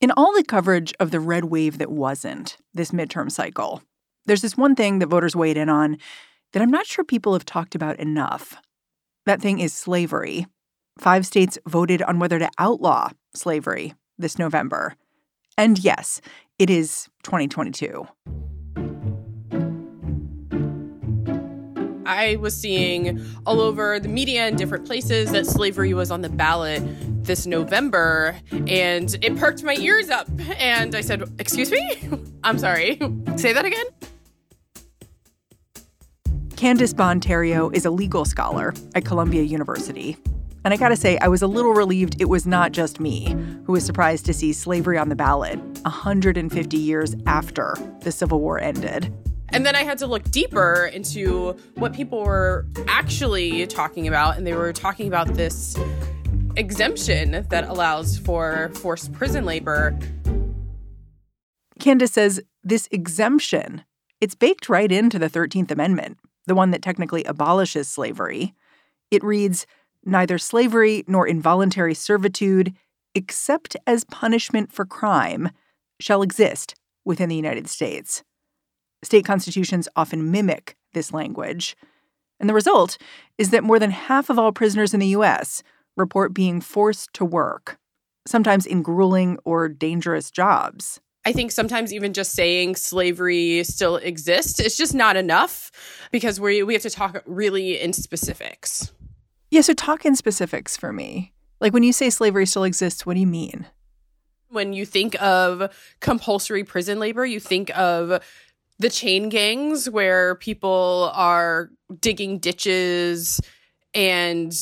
In all the coverage of the red wave that wasn't this midterm cycle, there's this one thing that voters weighed in on that I'm not sure people have talked about enough. That thing is slavery. Five states voted on whether to outlaw slavery this November. And yes, it is 2022. I was seeing all over the media in different places that slavery was on the ballot this November, and it perked my ears up. And I said, Excuse me? I'm sorry. Say that again? Candace Bond-Theriault is a legal scholar at Columbia University. And I gotta say, I was a little relieved it was not just me who was surprised to see slavery on the ballot 150 years after the Civil War ended. And then I had to look deeper into what people were actually talking about. And they were talking about this exemption that allows for forced prison labor. Candace says this exemption, it's baked right into the 13th Amendment, the one that technically abolishes slavery. It reads neither slavery nor involuntary servitude, except as punishment for crime, shall exist within the United States. State constitutions often mimic this language. And the result is that more than half of all prisoners in the U.S. report being forced to work, sometimes in grueling or dangerous jobs. I think sometimes even just saying slavery still exists, it's just not enough because we, we have to talk really in specifics. Yeah, so talk in specifics for me. Like when you say slavery still exists, what do you mean? When you think of compulsory prison labor, you think of the chain gangs where people are digging ditches and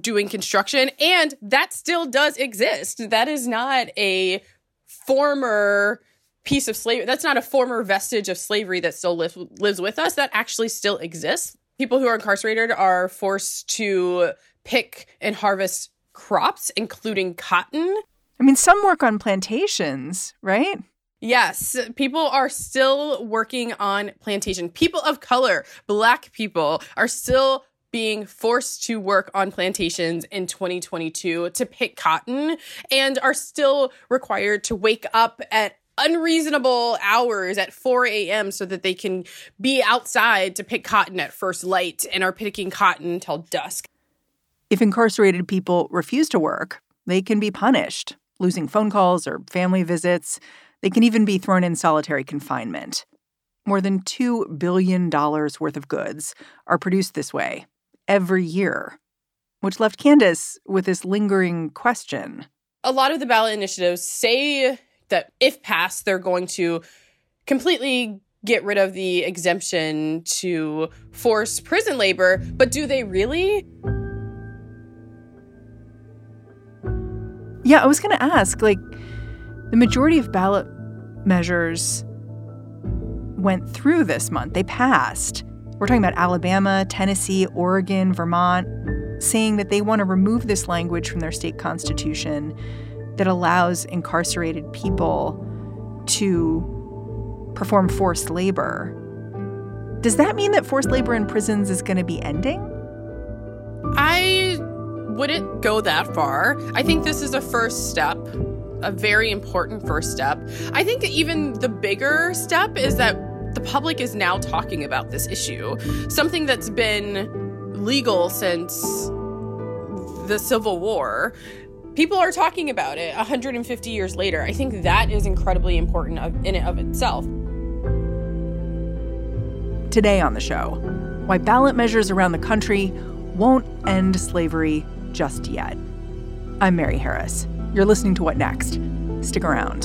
doing construction and that still does exist. That is not a former piece of slavery that's not a former vestige of slavery that still lives lives with us. That actually still exists. People who are incarcerated are forced to pick and harvest crops including cotton. I mean some work on plantations right? Yes, people are still working on plantation. People of color, black people are still being forced to work on plantations in 2022 to pick cotton and are still required to wake up at unreasonable hours at 4 a.m. so that they can be outside to pick cotton at first light and are picking cotton until dusk. If incarcerated people refuse to work, they can be punished, losing phone calls or family visits. They can even be thrown in solitary confinement. More than $2 billion worth of goods are produced this way every year, which left Candace with this lingering question. A lot of the ballot initiatives say that if passed, they're going to completely get rid of the exemption to force prison labor, but do they really? Yeah, I was going to ask like, the majority of ballot measures went through this month. They passed. We're talking about Alabama, Tennessee, Oregon, Vermont, saying that they want to remove this language from their state constitution that allows incarcerated people to perform forced labor. Does that mean that forced labor in prisons is going to be ending? I wouldn't go that far. I think this is a first step a very important first step. I think even the bigger step is that the public is now talking about this issue, something that's been legal since the Civil War. People are talking about it 150 years later. I think that is incredibly important in and of itself. Today on the show, why ballot measures around the country won't end slavery just yet. I'm Mary Harris. You're listening to What Next? Stick around.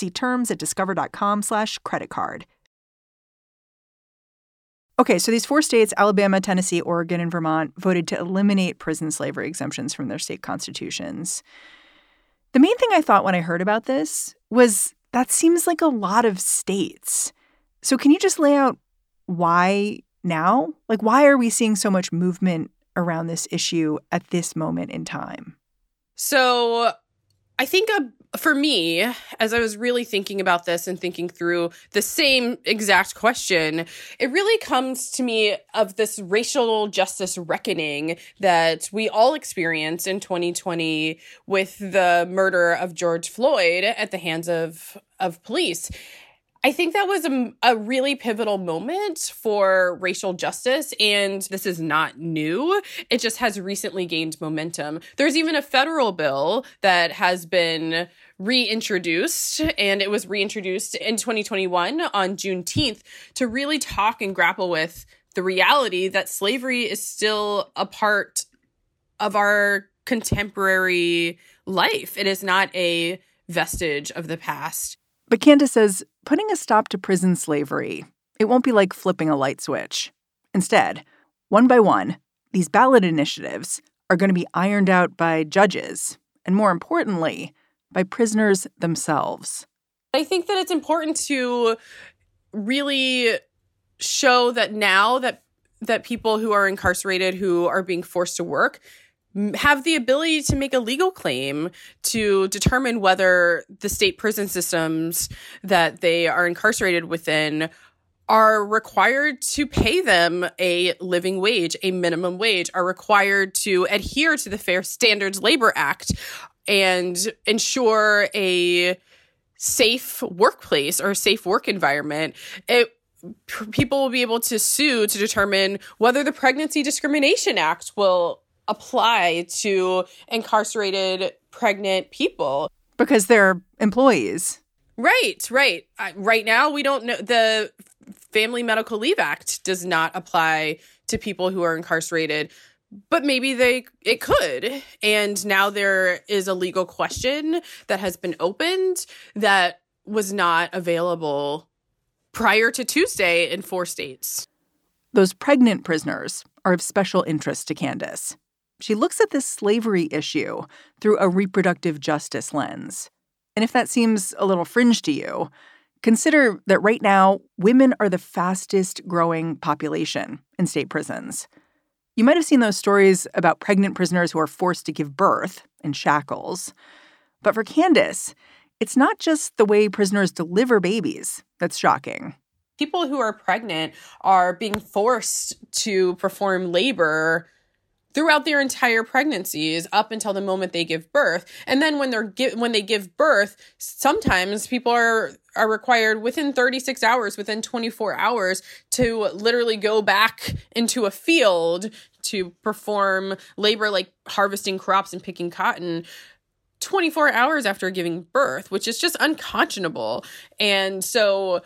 See terms at discover.com/slash credit card. Okay, so these four states, Alabama, Tennessee, Oregon, and Vermont, voted to eliminate prison slavery exemptions from their state constitutions. The main thing I thought when I heard about this was that seems like a lot of states. So, can you just lay out why now? Like, why are we seeing so much movement around this issue at this moment in time? So, I think a for me, as I was really thinking about this and thinking through the same exact question, it really comes to me of this racial justice reckoning that we all experienced in 2020 with the murder of George Floyd at the hands of of police. I think that was a, a, really pivotal moment for racial justice, and this is not new. It just has recently gained momentum. There's even a federal bill that has been reintroduced, and it was reintroduced in 2021 on Juneteenth to really talk and grapple with the reality that slavery is still a part of our contemporary life. It is not a vestige of the past. But Candace says putting a stop to prison slavery, it won't be like flipping a light switch. Instead, one by one, these ballot initiatives are going to be ironed out by judges, and more importantly, by prisoners themselves. I think that it's important to really show that now that that people who are incarcerated who are being forced to work have the ability to make a legal claim to determine whether the state prison systems that they are incarcerated within are required to pay them a living wage, a minimum wage, are required to adhere to the Fair Standards Labor Act and ensure a safe workplace or a safe work environment. It people will be able to sue to determine whether the Pregnancy Discrimination Act will apply to incarcerated pregnant people because they're employees. Right, right. right now, we don't know. The Family Medical Leave Act does not apply to people who are incarcerated, but maybe they it could. And now there is a legal question that has been opened that was not available prior to Tuesday in four states. Those pregnant prisoners are of special interest to Candace she looks at this slavery issue through a reproductive justice lens. And if that seems a little fringe to you, consider that right now, women are the fastest growing population in state prisons. You might have seen those stories about pregnant prisoners who are forced to give birth in shackles. But for Candace, it's not just the way prisoners deliver babies that's shocking. People who are pregnant are being forced to perform labor throughout their entire pregnancies up until the moment they give birth and then when they're gi- when they give birth sometimes people are are required within 36 hours within 24 hours to literally go back into a field to perform labor like harvesting crops and picking cotton 24 hours after giving birth which is just unconscionable and so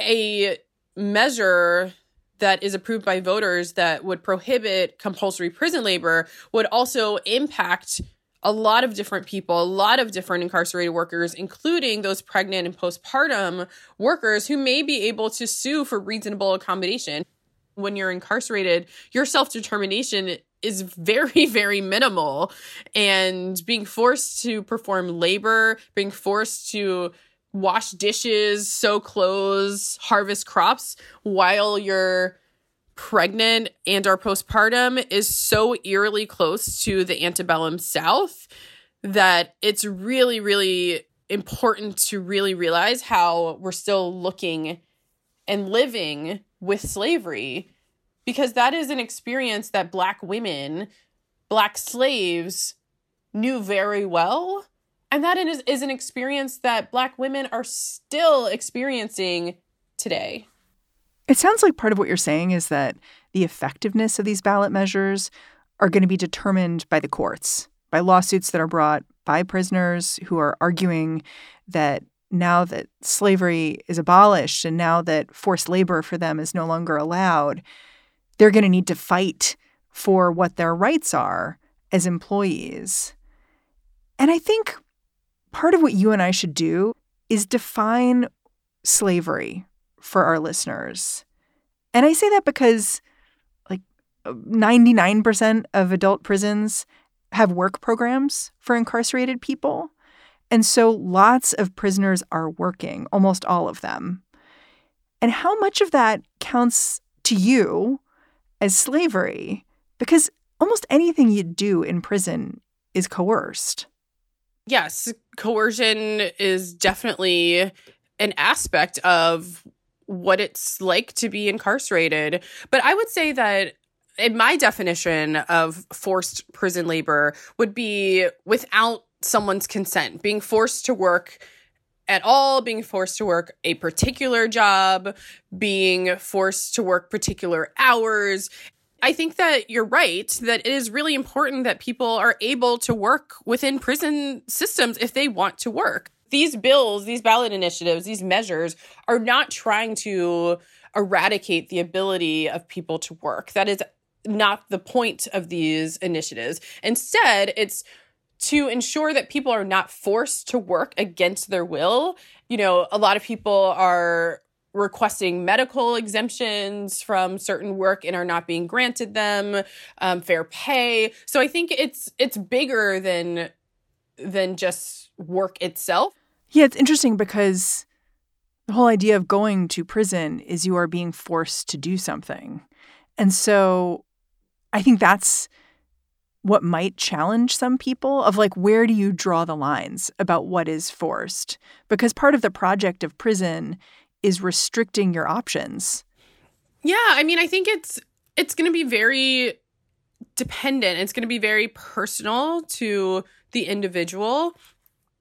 a measure that is approved by voters that would prohibit compulsory prison labor would also impact a lot of different people, a lot of different incarcerated workers, including those pregnant and postpartum workers who may be able to sue for reasonable accommodation. When you're incarcerated, your self determination is very, very minimal. And being forced to perform labor, being forced to wash dishes, sew clothes, harvest crops while you're pregnant and or postpartum is so eerily close to the antebellum South that it's really, really important to really realize how we're still looking and living with slavery because that is an experience that Black women, Black slaves knew very well And that is, is an experience that Black women are still experiencing today. It sounds like part of what you're saying is that the effectiveness of these ballot measures are going to be determined by the courts, by lawsuits that are brought by prisoners who are arguing that now that slavery is abolished and now that forced labor for them is no longer allowed, they're going to need to fight for what their rights are as employees. And I think part of what you and I should do is define slavery for our listeners. And I say that because like 99% of adult prisons have work programs for incarcerated people. And so lots of prisoners are working, almost all of them. And how much of that counts to you as slavery? Because almost anything you do in prison is coerced. Yes, coercion is definitely an aspect of what it's like to be incarcerated. But I would say that in my definition of forced prison labor would be without someone's consent, being forced to work at all, being forced to work a particular job, being forced to work particular hours. I think that you're right that it is really important that people are able to work within prison systems if they want to work. These bills, these ballot initiatives, these measures are not trying to eradicate the ability of people to work. That is not the point of these initiatives. Instead, it's to ensure that people are not forced to work against their will. You know, a lot of people are requesting medical exemptions from certain work and are not being granted them um, fair pay. So i think it's it's bigger than than just work itself. Yeah it's interesting because the whole idea of going to prison is you are being forced to do something. And so I think that's what might challenge some people of like where do you draw the lines about what is forced? Because part of the project of prison is restricting your options. Yeah i mean i think it's it's going to be very dependent. It's going to be very personal to the individual.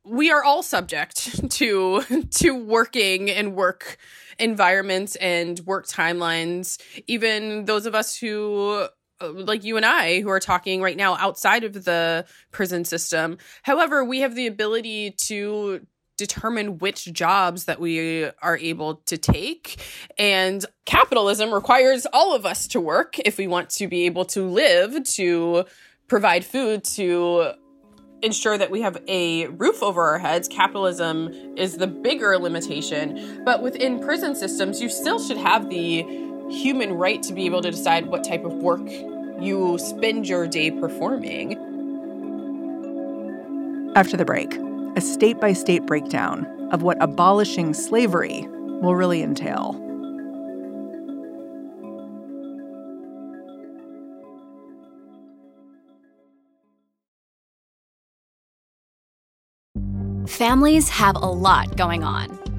We are all subject to to working and work environments and work timelines. Even those of us who Uh, like you and I who are talking right now outside of the prison system. However, we have the ability to determine which jobs that we are able to take. And capitalism requires all of us to work if we want to be able to live, to provide food, to ensure that we have a roof over our heads. Capitalism is the bigger limitation. But within prison systems, you still should have the human right to be able to decide what type of work you spend your day performing. After the break, a state by state breakdown of what abolishing slavery will really entail. Families have a lot going on.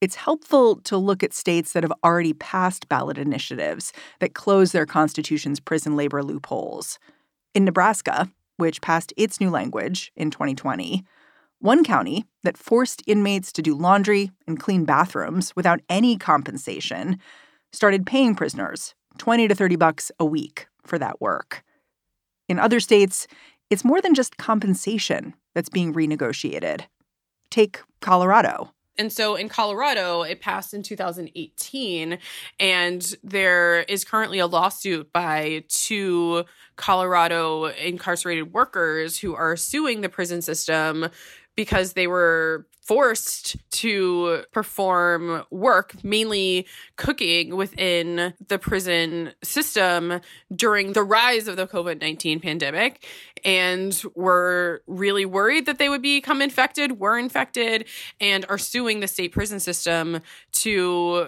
it's helpful to look at states that have already passed ballot initiatives that close their constitution's prison labor loopholes. In Nebraska, which passed its new language in 2020, one county that forced inmates to do laundry and clean bathrooms without any compensation started paying prisoners 20 to 30 bucks a week for that work. In other states, it's more than just compensation that's being renegotiated. Take Colorado And so in Colorado, it passed in 2018, and there is currently a lawsuit by two Colorado incarcerated workers who are suing the prison system because they were forced to perform work, mainly cooking within the prison system during the rise of the COVID 19 pandemic. And were really worried that they would become infected, were infected, and are suing the state prison system to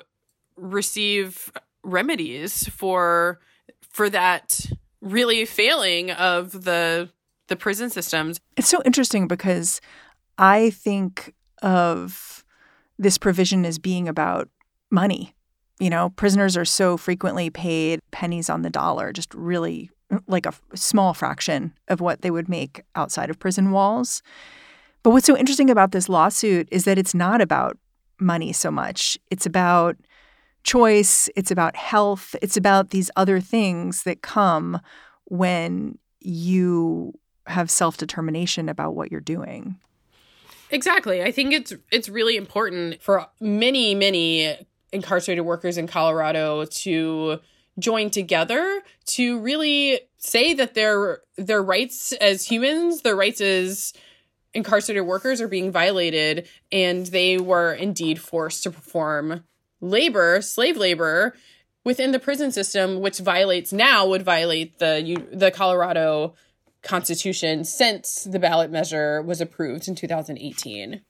receive remedies for for that really failing of the the prison systems. It's so interesting because I think of this provision as being about money. You know, prisoners are so frequently paid pennies on the dollar, just really like a small fraction of what they would make outside of prison walls. But what's so interesting about this lawsuit is that it's not about money so much. It's about choice, it's about health, it's about these other things that come when you have self determination about what you're doing. Exactly. I think it's it's really important for many many incarcerated workers in Colorado to join together to really say that their their rights as humans, their rights as incarcerated workers are being violated and they were indeed forced to perform labor, slave labor within the prison system which violates now would violate the the Colorado Constitution since the ballot measure was approved in 2018.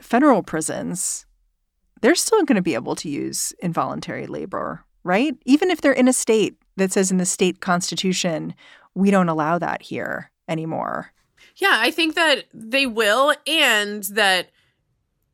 Federal prisons, they're still going to be able to use involuntary labor, right? Even if they're in a state that says in the state constitution, we don't allow that here anymore. Yeah, I think that they will, and that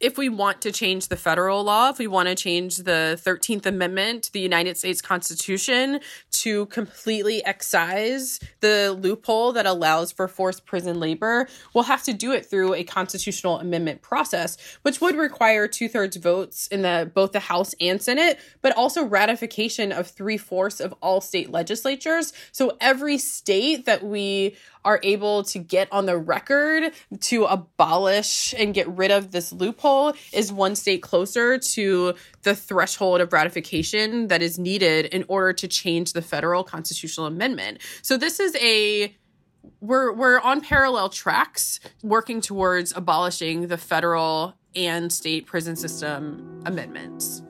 if we want to change the federal law, if we want to change the 13th Amendment to the United States Constitution to completely excise the loophole that allows for forced prison labor, we'll have to do it through a constitutional amendment process, which would require two thirds votes in the both the House and Senate, but also ratification of three fourths of all state legislatures. So every state that we are able to get on the record to abolish and get rid of this loophole is one state closer to the threshold of ratification that is needed in order to change the federal constitutional amendment. So this is a we're we're on parallel tracks working towards abolishing the federal and state prison system amendments.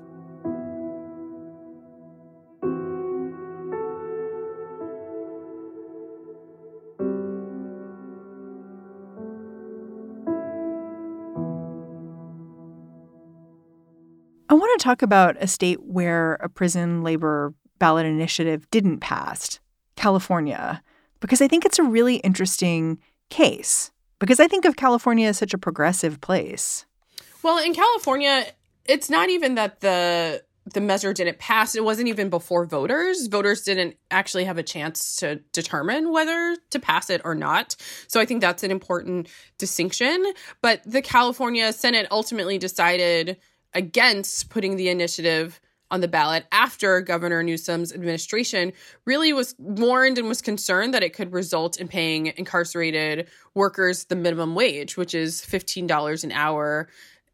To talk about a state where a prison labor ballot initiative didn't pass, California, because I think it's a really interesting case. Because I think of California as such a progressive place. Well, in California, it's not even that the the measure didn't pass. It wasn't even before voters. Voters didn't actually have a chance to determine whether to pass it or not. So I think that's an important distinction. But the California Senate ultimately decided against putting the initiative on the ballot after Governor Newsom's administration really was warned and was concerned that it could result in paying incarcerated workers the minimum wage, which is $15 an hour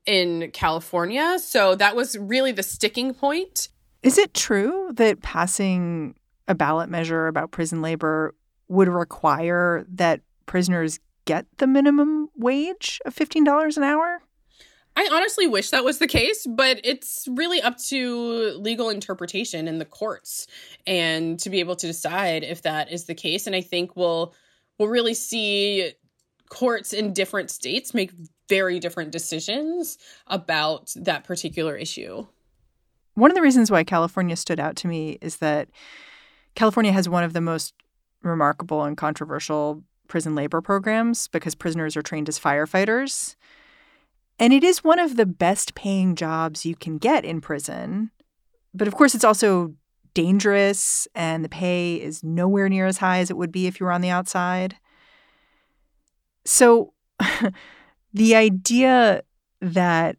in California. So that was really the sticking point. Is it true that passing a ballot measure about prison labor would require that prisoners get the minimum wage of $15 an hour? I honestly wish that was the case, but it's really up to legal interpretation in the courts and to be able to decide if that is the case. And I think we'll we'll really see courts in different states make very different decisions about that particular issue. One of the reasons why California stood out to me is that California has one of the most remarkable and controversial prison labor programs because prisoners are trained as firefighters. And it is one of the best paying jobs you can get in prison. But of course, it's also dangerous, and the pay is nowhere near as high as it would be if you were on the outside. So, the idea that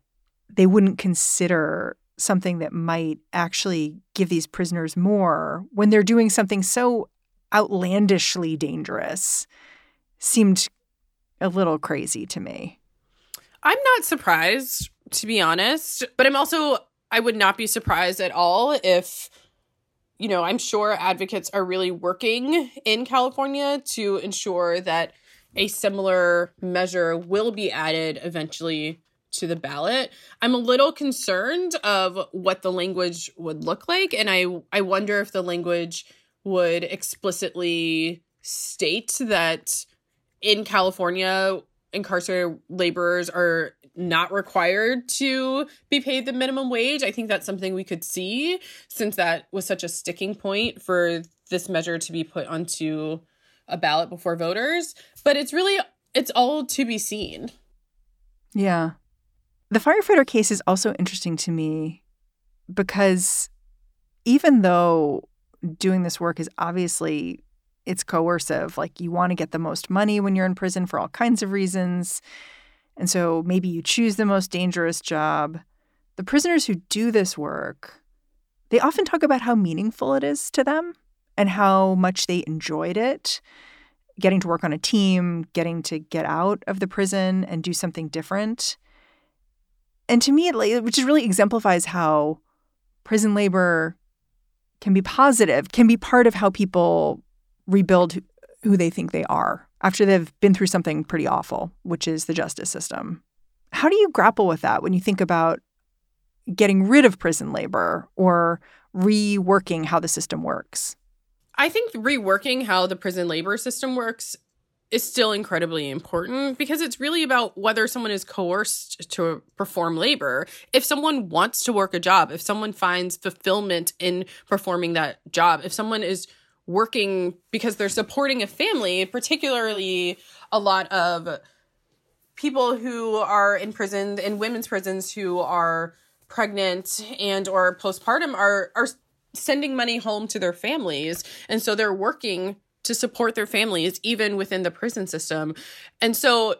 they wouldn't consider something that might actually give these prisoners more when they're doing something so outlandishly dangerous seemed a little crazy to me. I'm not surprised to be honest. But I'm also, I would not be surprised at all if, you know, I'm sure advocates are really working in California to ensure that a similar measure will be added eventually to the ballot. I'm a little concerned of what the language would look like and I I wonder if the language would explicitly state that in California incarcerated laborers are not required to be paid the minimum wage. I think that's something we could see since that was such a sticking point for this measure to be put onto a ballot before voters. But it's really it's all to be seen. Yeah. The firefighter case is also interesting to me because even though doing this work is obviously it's coercive, like you want to get the most money when you're in prison for all kinds of reasons. And so maybe you choose the most dangerous job. The prisoners who do this work, they often talk about how meaningful it is to them and how much they enjoyed it getting to work on a team, getting to get out of the prison and do something different. And to me, it, which really exemplifies how prison labor can be positive, can be part of how people rebuild who they think they are after they've been through something pretty awful, which is the justice system. How do you grapple with that when you think about getting rid of prison labor or reworking how the system works? I think reworking how the prison labor system works is still incredibly important because it's really about whether someone is coerced to perform labor. If someone wants to work a job, if someone finds fulfillment in performing that job, if someone is working because they're supporting a family, particularly a lot of people who are in prison in women's prisons who are pregnant and or postpartum are are sending money home to their families. And so they're working to support their families, even within the prison system. And so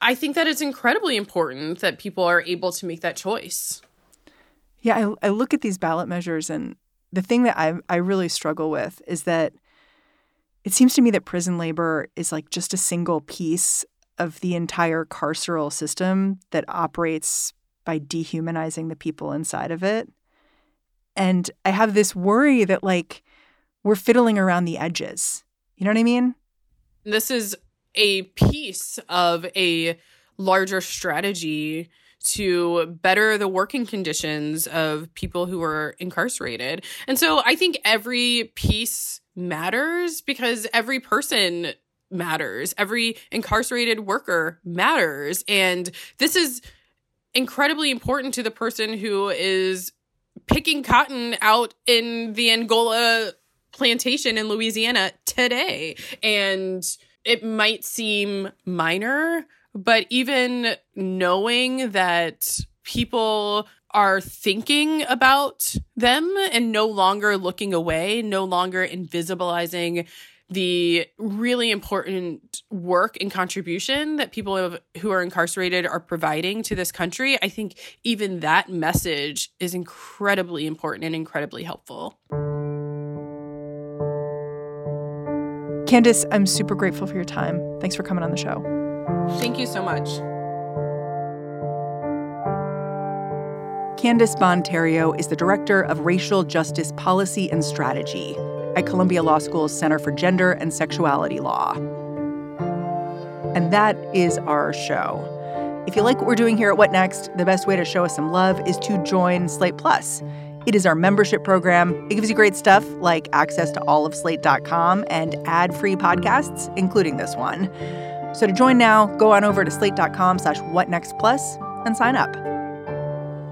I think that it's incredibly important that people are able to make that choice. Yeah, I, I look at these ballot measures, and the thing that I, I really struggle with is that it seems to me that prison labor is like just a single piece of the entire carceral system that operates by dehumanizing the people inside of it. And I have this worry that like we're fiddling around the edges. You know what I mean? This is a piece of a larger strategy to better the working conditions of people who are incarcerated. And so I think every piece matters because every person matters. Every incarcerated worker matters. And this is incredibly important to the person who is picking cotton out in the Angola plantation in Louisiana today. And it might seem minor, but even knowing that people are thinking about them and no longer looking away, no longer invisibilizing the really important work and contribution that people have, who are incarcerated are providing to this country, I think even that message is incredibly important and incredibly helpful. Candace, I'm super grateful for your time. Thanks for coming on the show. Thank you so much. Candace Bond-Theriault is the Director of Racial Justice Policy and Strategy at Columbia Law School's Center for Gender and Sexuality Law. And that is our show. If you like what we're doing here at What Next, the best way to show us some love is to join Slate Plus. It is our membership program. It gives you great stuff like access to all of slate.com and ad free podcasts, including this one. So to join now, go on over to slate.com slash whatnextplus and sign up.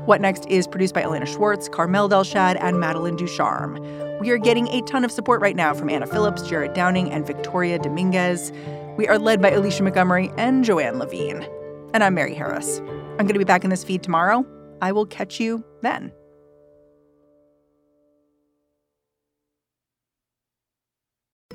What Next is produced by Elena Schwartz, Carmel Delshad, and Madeline Ducharme. We are getting a ton of support right now from Anna Phillips, Jared Downing, and Victoria Dominguez. We are led by Alicia Montgomery and Joanne Levine. And I'm Mary Harris. I'm going to be back in this feed tomorrow. I will catch you then.